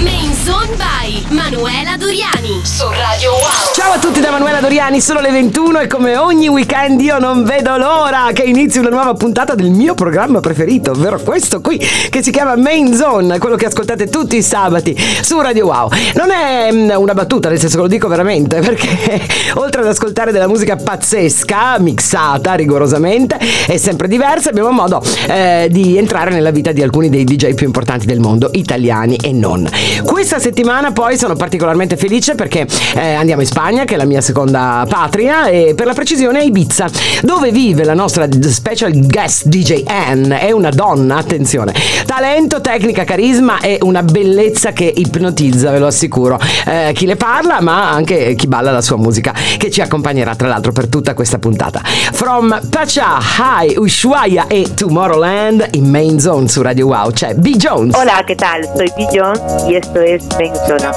Main Zone by Manuela Doriani su Radio Wow. Ciao a tutti da Manuela Doriani, sono le 21 e come ogni weekend io non vedo l'ora che inizi una nuova puntata del mio programma preferito, ovvero questo qui che si chiama Main Zone, quello che ascoltate tutti i sabati su Radio Wow. Non è mm, una battuta, nel senso che lo dico veramente, perché oltre ad ascoltare della musica pazzesca, mixata rigorosamente e sempre diversa, abbiamo modo eh, di entrare nella vita di alcuni dei DJ più importanti del mondo, italiani e non. Questa settimana poi sono particolarmente felice perché eh, andiamo in Spagna, che è la mia seconda patria, e per la precisione a Ibiza, dove vive la nostra special guest DJ Anne. È una donna, attenzione. Talento, tecnica, carisma e una bellezza che ipnotizza, ve lo assicuro. Eh, chi le parla, ma anche chi balla la sua musica, che ci accompagnerà tra l'altro per tutta questa puntata. From Pacha, High, Ushuaia e Tomorrowland in Main Zone su Radio Wow c'è B. Jones. Hola, ¿qué tal? Soy B. Jones y esto es Zona.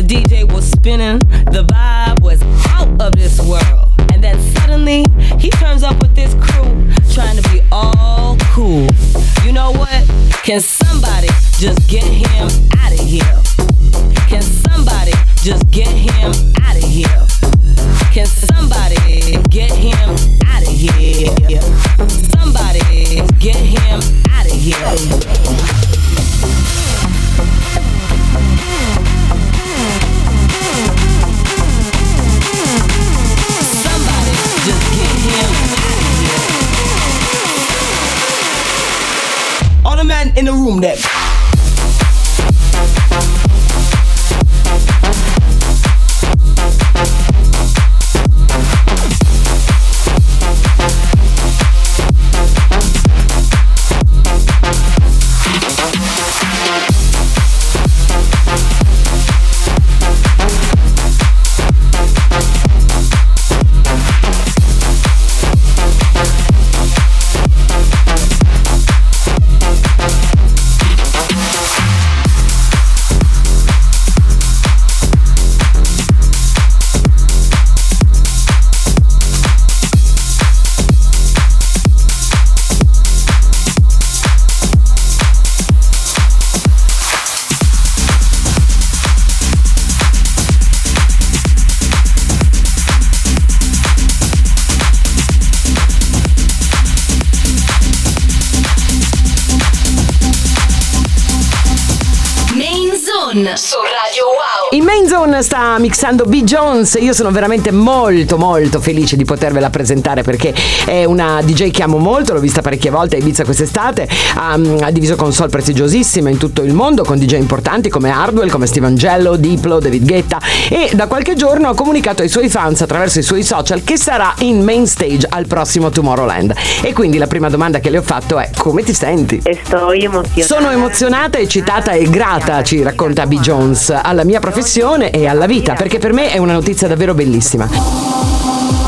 The DJ was spinning, the Main Zone su Radio Wow. In main zone sta mixando B. Jones. Io sono veramente molto, molto felice di potervela presentare perché è una DJ che amo molto. L'ho vista parecchie volte a Ibiza quest'estate. Ha, ha diviso console prestigiosissime in tutto il mondo con DJ importanti come Hardwell, come Steven Gello, Diplo, David Guetta. E da qualche giorno ha comunicato ai suoi fans attraverso i suoi social che sarà in main stage al prossimo Tomorrowland. E quindi la prima domanda che le ho fatto è: come ti senti? Estoy emocionada. Sono emozionata, eccitata e grata, ci racconta B. Jones, alla mia professione e alla vita, perché per me è una notizia davvero bellissima.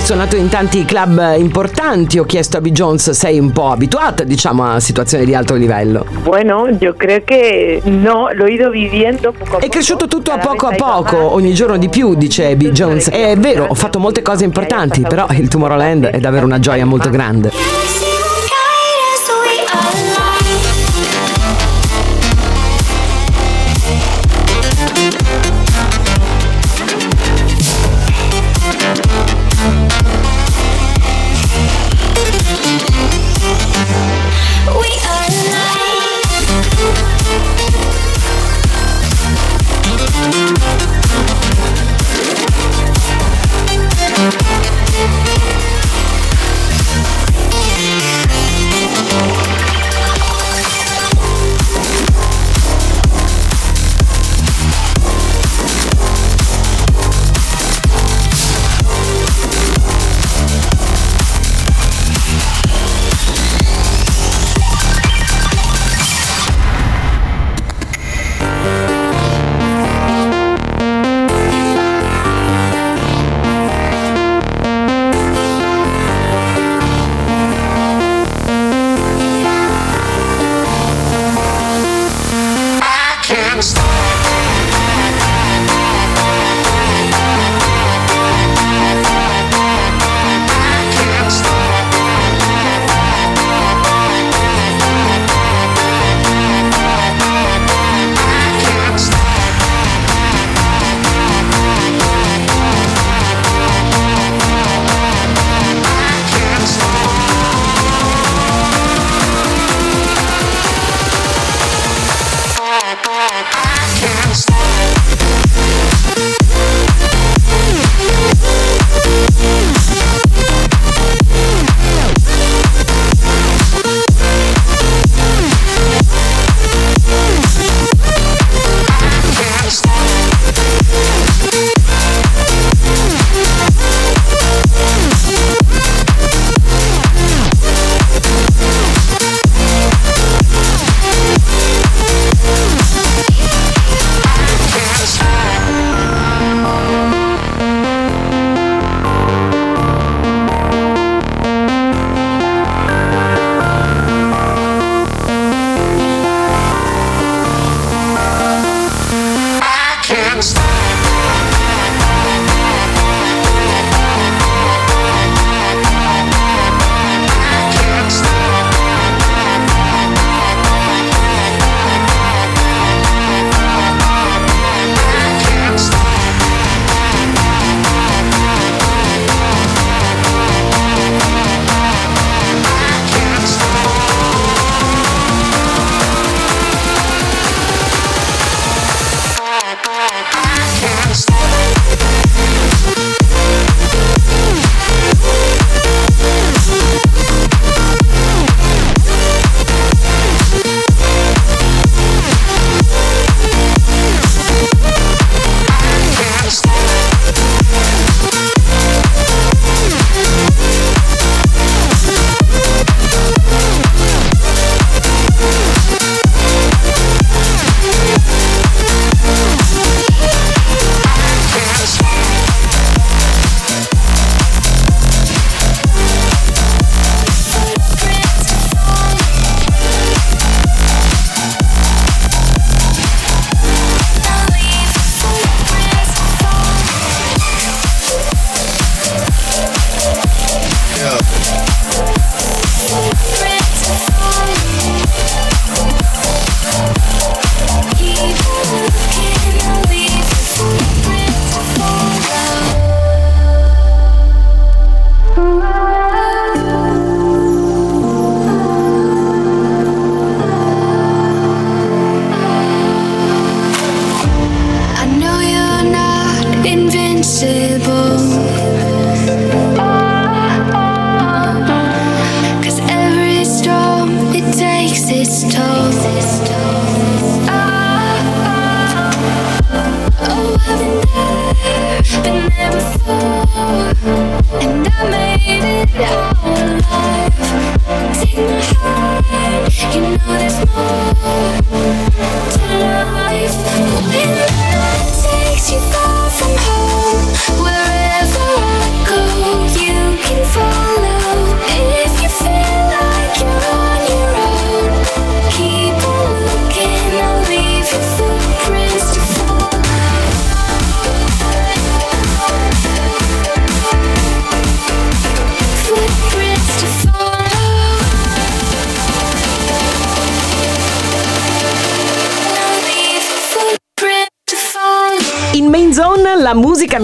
Suonato in tanti club importanti. Ho chiesto a B. Jones, sei un po' abituata, diciamo, a situazioni di alto livello. Bueno, yo creo que no, lo he ido viviendo poco a È poco. cresciuto tutto a poco a poco, ogni giorno di più, dice B. Jones. È vero, ho fatto molte cose importanti, però il Tomorrowland è davvero una gioia molto grande.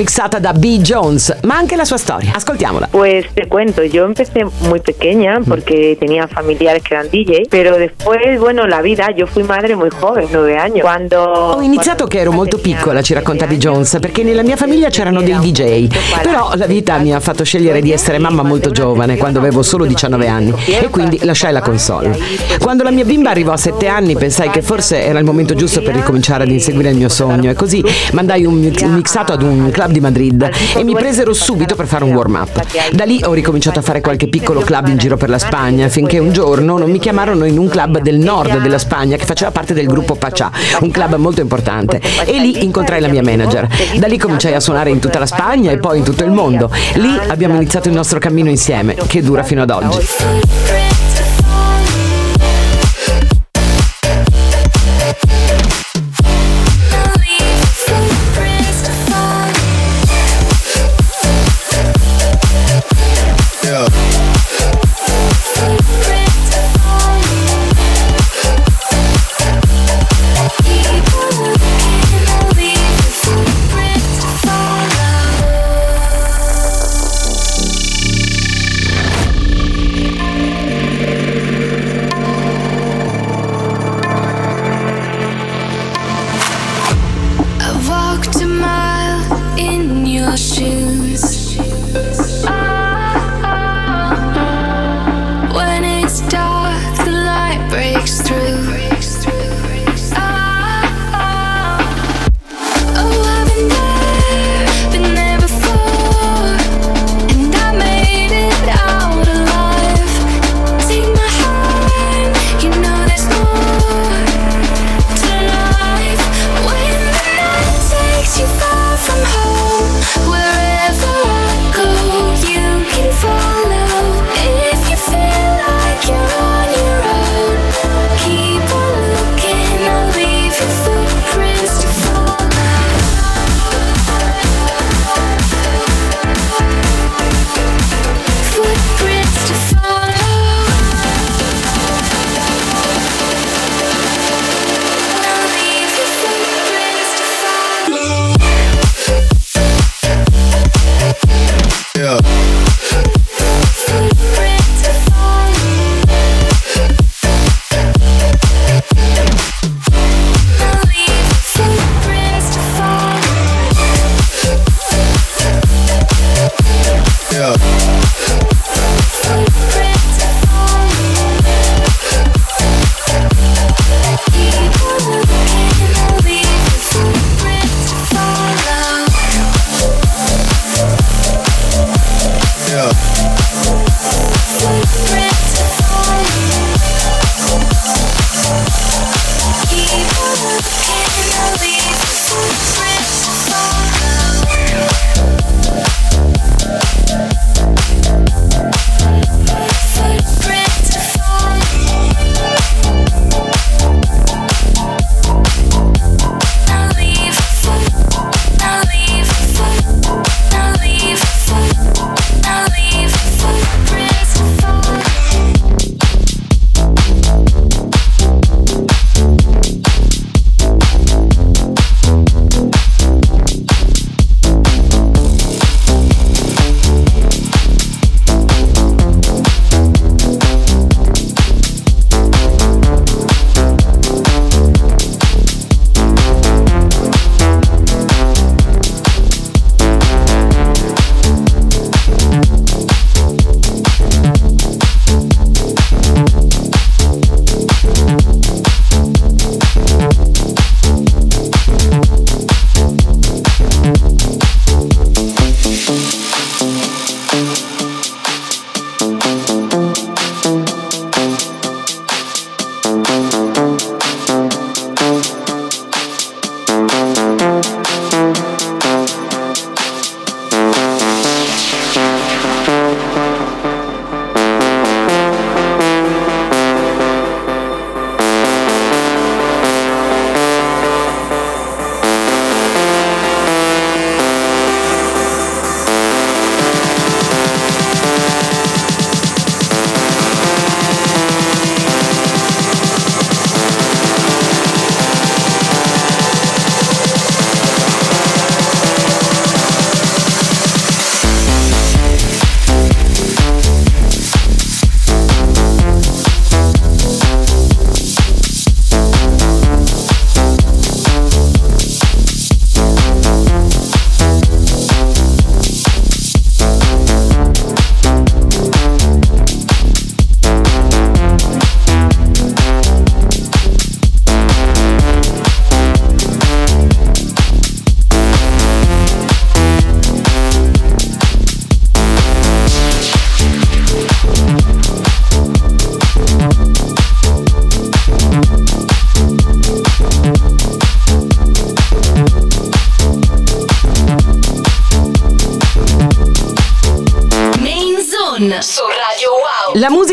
Mixata da B. Jones, ma anche la sua storia. Ascoltiamola. Pues te cuento, yo empecé muy pequeña porque tenía familiares que eran DJ, pero después, bueno, la vida, yo fui madre muy joven, nueve años. Cuando Ho iniziato che ero molto piccola, ci racconta B. Jones, perché nella mia famiglia c'erano dei DJ. Però la vita mi ha fatto scegliere di essere mamma molto giovane, quando avevo solo 19 anni, e quindi lasciai la console. Quando la mia bimba arrivò a 7 anni, pensai che forse era il momento giusto per ricominciare ad inseguire il mio sogno, e così mandai un mixato ad un club di Madrid e mi presero subito per fare un warm up. Da lì ho ricominciato a fare qualche piccolo club in giro per la Spagna, finché un giorno non mi chiamarono in un club del nord della Spagna che faceva parte del gruppo Paccià, un club molto importante. E lì incontrai la mia manager. Da lì cominciai a suonare in tutta la Spagna e poi in tutto il mondo. Lì abbiamo iniziato il nostro cammino insieme, che dura fino ad oggi.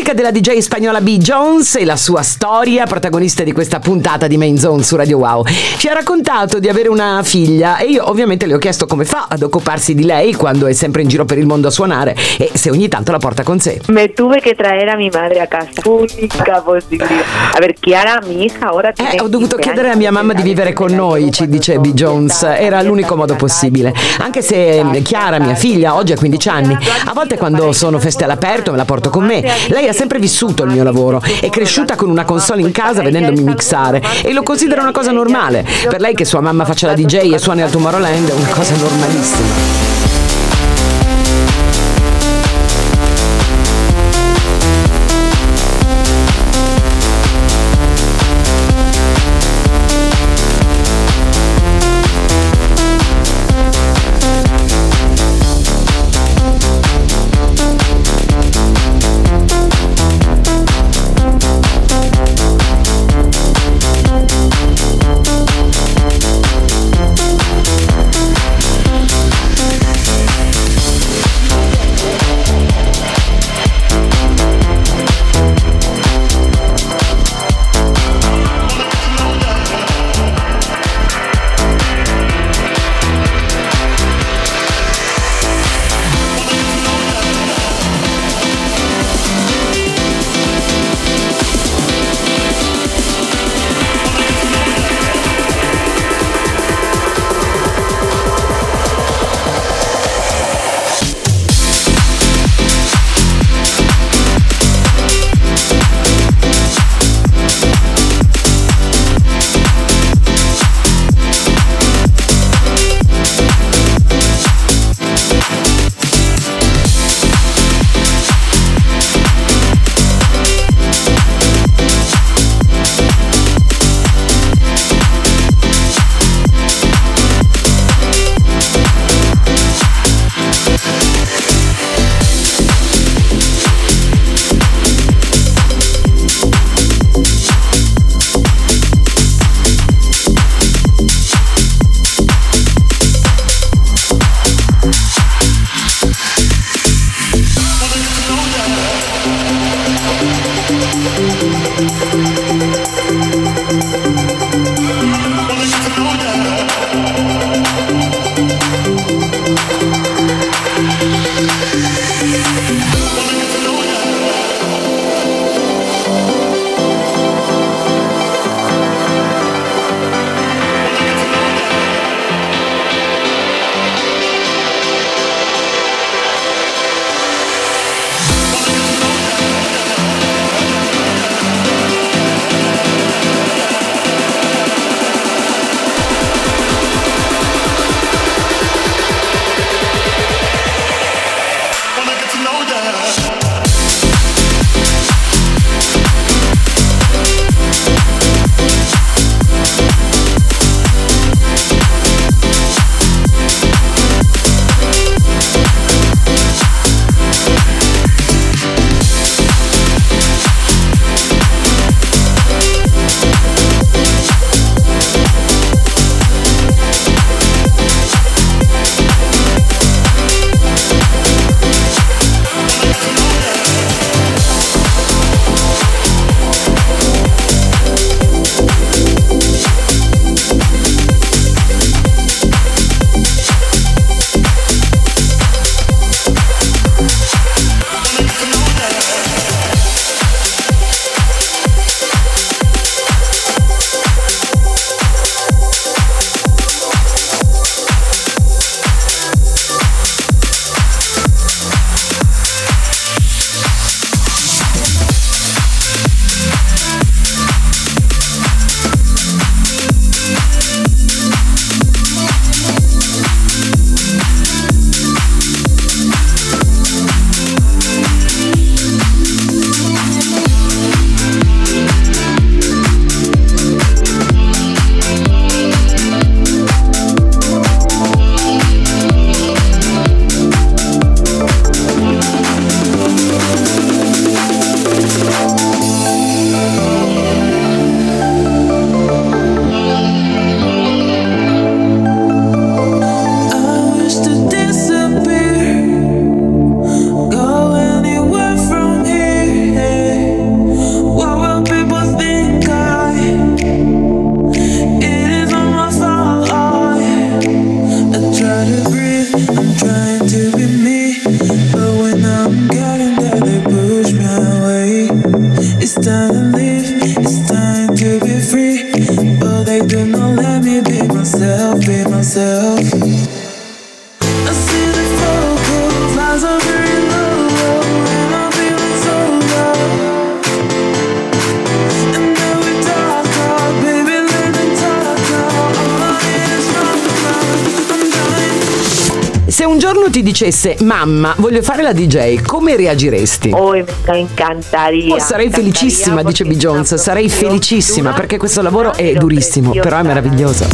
Musica della DJ spagnola B. Jones e la sua storia, protagonista di questa puntata di Main Zone su Radio Wow. Ci ha raccontato di avere una figlia e io ovviamente le ho chiesto come fa ad occuparsi di lei quando è sempre in giro per il mondo a suonare e se ogni tanto la porta con sé. Me tuve que traer a mi madre a casa. Única posibilidad. A ver, Chiara, mi hija, tiene Eh, ho dovuto 15 chiedere a mia mamma di vivere con noi, ci dice B. Jones. Era l'unico modo possibile. Anche se Chiara, mia figlia, oggi ha 15 anni, a volte quando sono feste all'aperto me la porto con me. Lei ha sempre vissuto il mio lavoro, è cresciuta con una console in casa vedendomi mixare e lo considera una cosa normale. Per lei che sua mamma faccia la DJ e suoni al Tomorrowland è una cosa normalissima. giorno ti dicesse mamma voglio fare la DJ, come reagiresti? Oh, mi incantaria. Oh, sarei incantaria, felicissima, dice B. Jones sarei felicissima perché questo lavoro è durissimo, però è meraviglioso.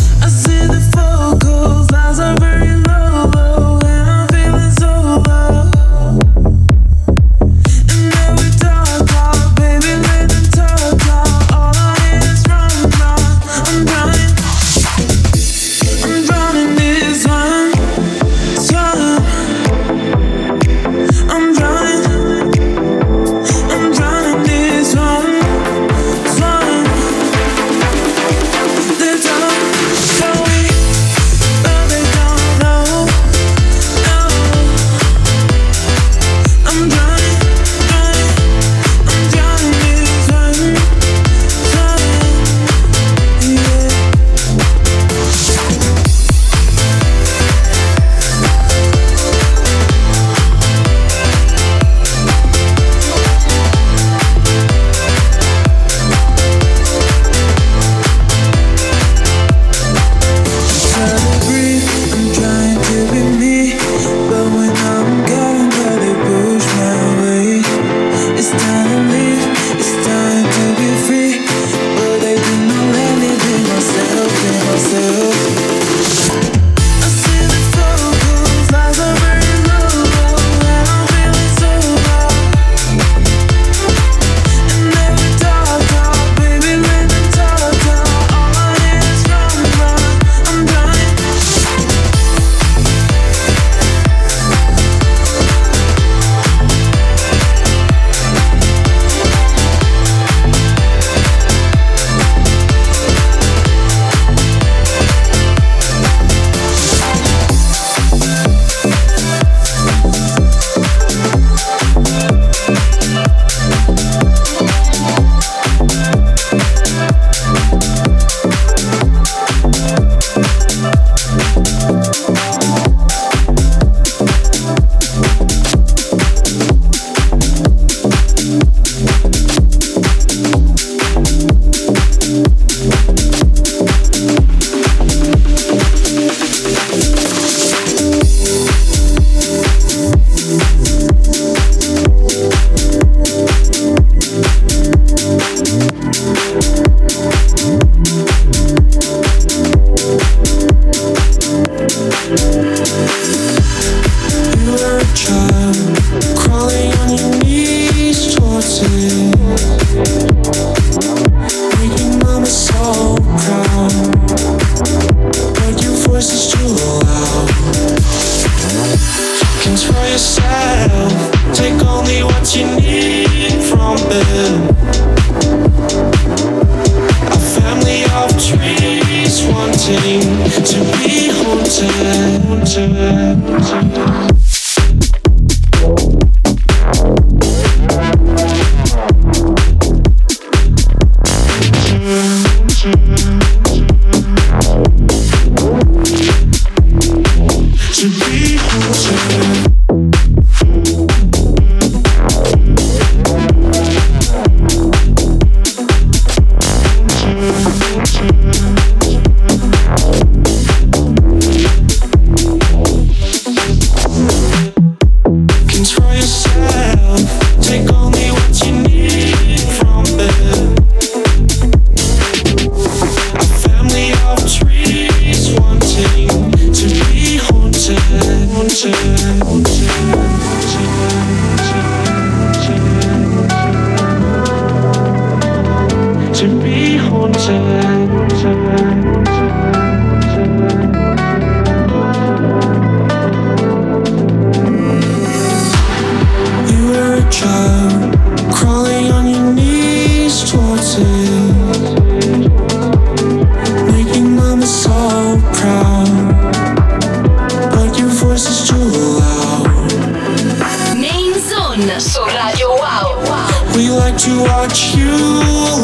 watch you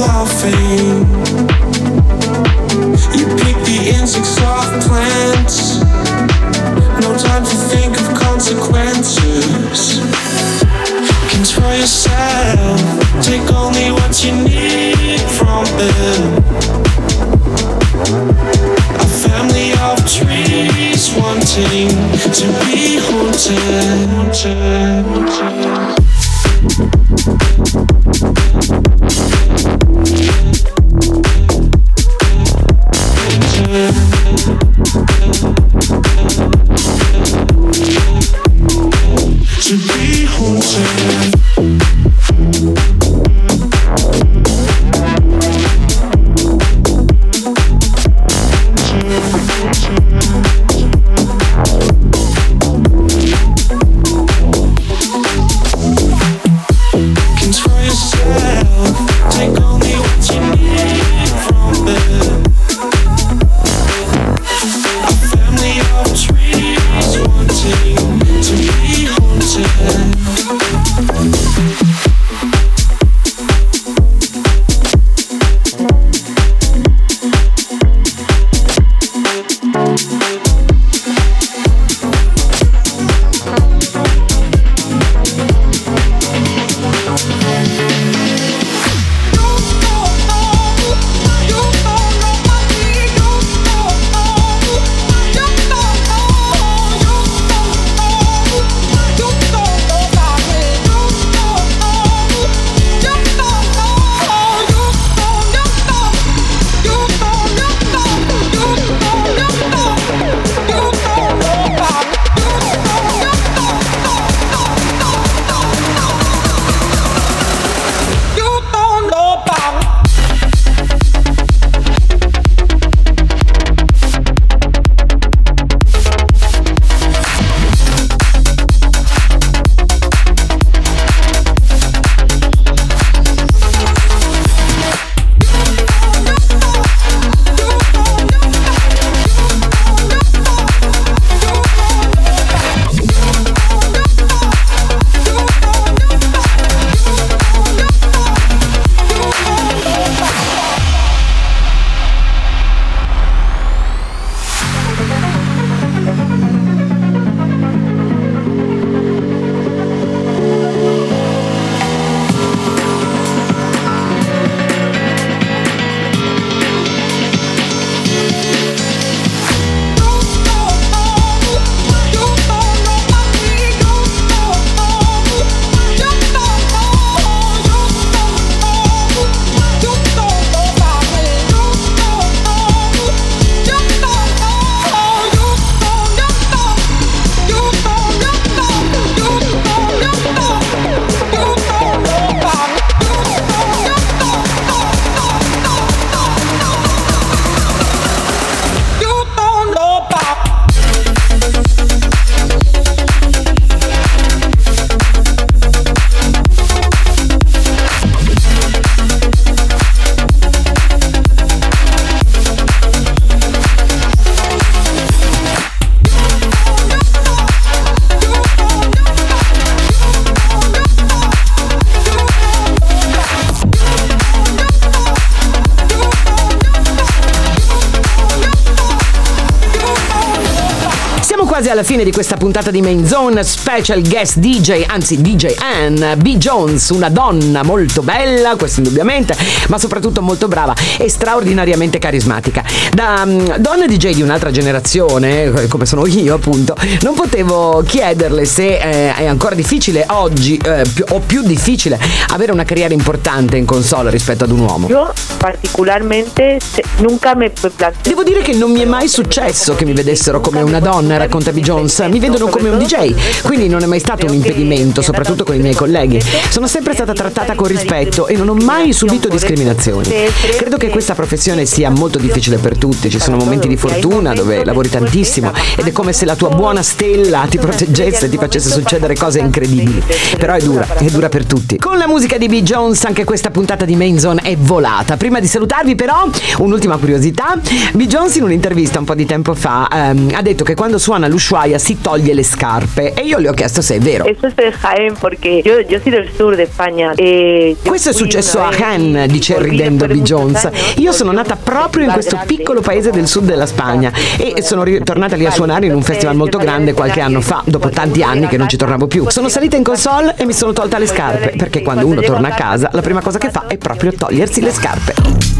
laughing. You pick the insects off plants. No time to think of consequences. Control yourself. Take only what you need from them. A family of trees wanting to be haunted. haunted. Alla fine di questa puntata di Main Zone Special Guest DJ, anzi DJ Ann B. Jones, una donna molto bella, questo indubbiamente, ma soprattutto molto brava e straordinariamente carismatica. Da mm, donna DJ di un'altra generazione, eh, come sono io appunto, non potevo chiederle se eh, è ancora difficile oggi eh, più- o più difficile avere una carriera importante in console rispetto ad un uomo. Yo particularmente se- nunca planteé. Devo dire che non mi è mai successo che mi vedessero come una donna, racconta B. Jones. Mi vedono come un DJ, quindi non è mai stato un impedimento, soprattutto con i miei colleghi. Sono sempre stata trattata con rispetto e non ho mai subito discriminazioni. Credo che questa professione sia molto difficile per tutti. Ci sono momenti di fortuna dove lavori tantissimo ed è come se la tua buona stella ti proteggesse e ti facesse succedere cose incredibili. Però è dura, è dura per tutti. Con la musica di B. Jones anche questa puntata di Main Zone è volata. Prima di salutarvi però un'ultima curiosità. B. Jones in un'intervista un po' di tempo fa ehm, ha detto che quando suona l'uscita Ushuaia si toglie le scarpe e io le ho chiesto se è vero. Eso es de Jaén porque yo, yo soy del sur de España. Eh, Questo è successo a y dice ridendo B. Jones. Io sono nata proprio in questo piccolo paese del sud della Spagna e sono ritornata lì a suonare in un festival molto grande qualche anno fa, dopo tanti anni che non ci tornavo più. Sono salita in console e mi sono tolta le scarpe, perché quando uno torna a casa la prima cosa che fa è proprio togliersi le scarpe.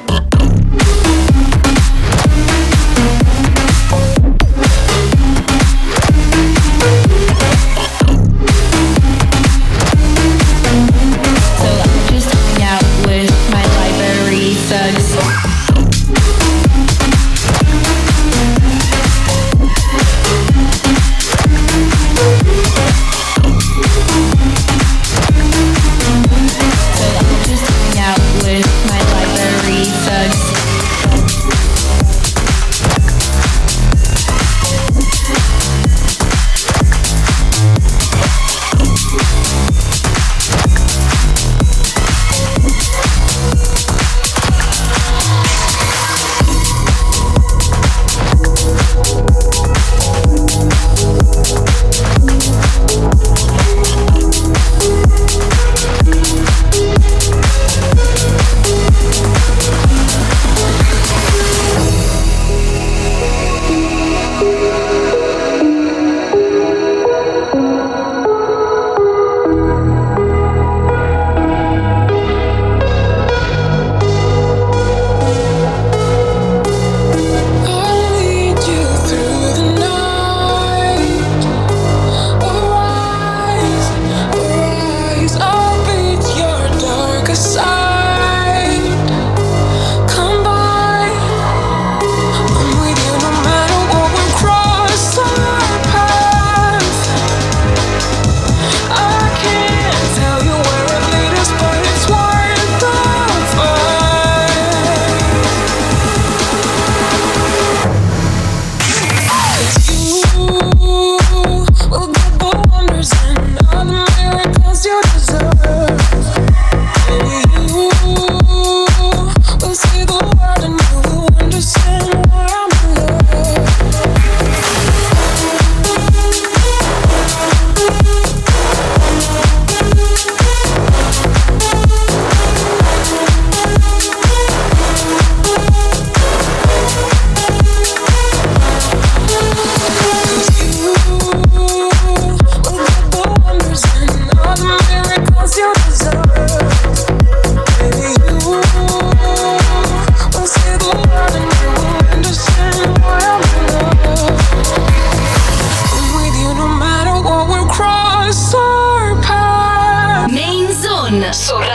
Sur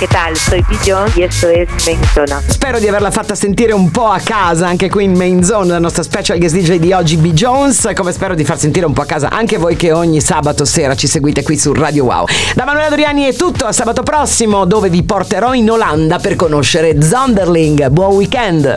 ¿qué tal? Soy Pigeon y esto es Menzona. Spero di averla fatta sentire un po' a casa anche qui in Main Zone, la nostra special guest DJ di oggi, B. Jones, come spero di far sentire un po' a casa anche voi che ogni sabato sera ci seguite qui su Radio Wow. Da Manuela Doriani è tutto, a sabato prossimo dove vi porterò in Olanda per conoscere Zonderling. Buon weekend!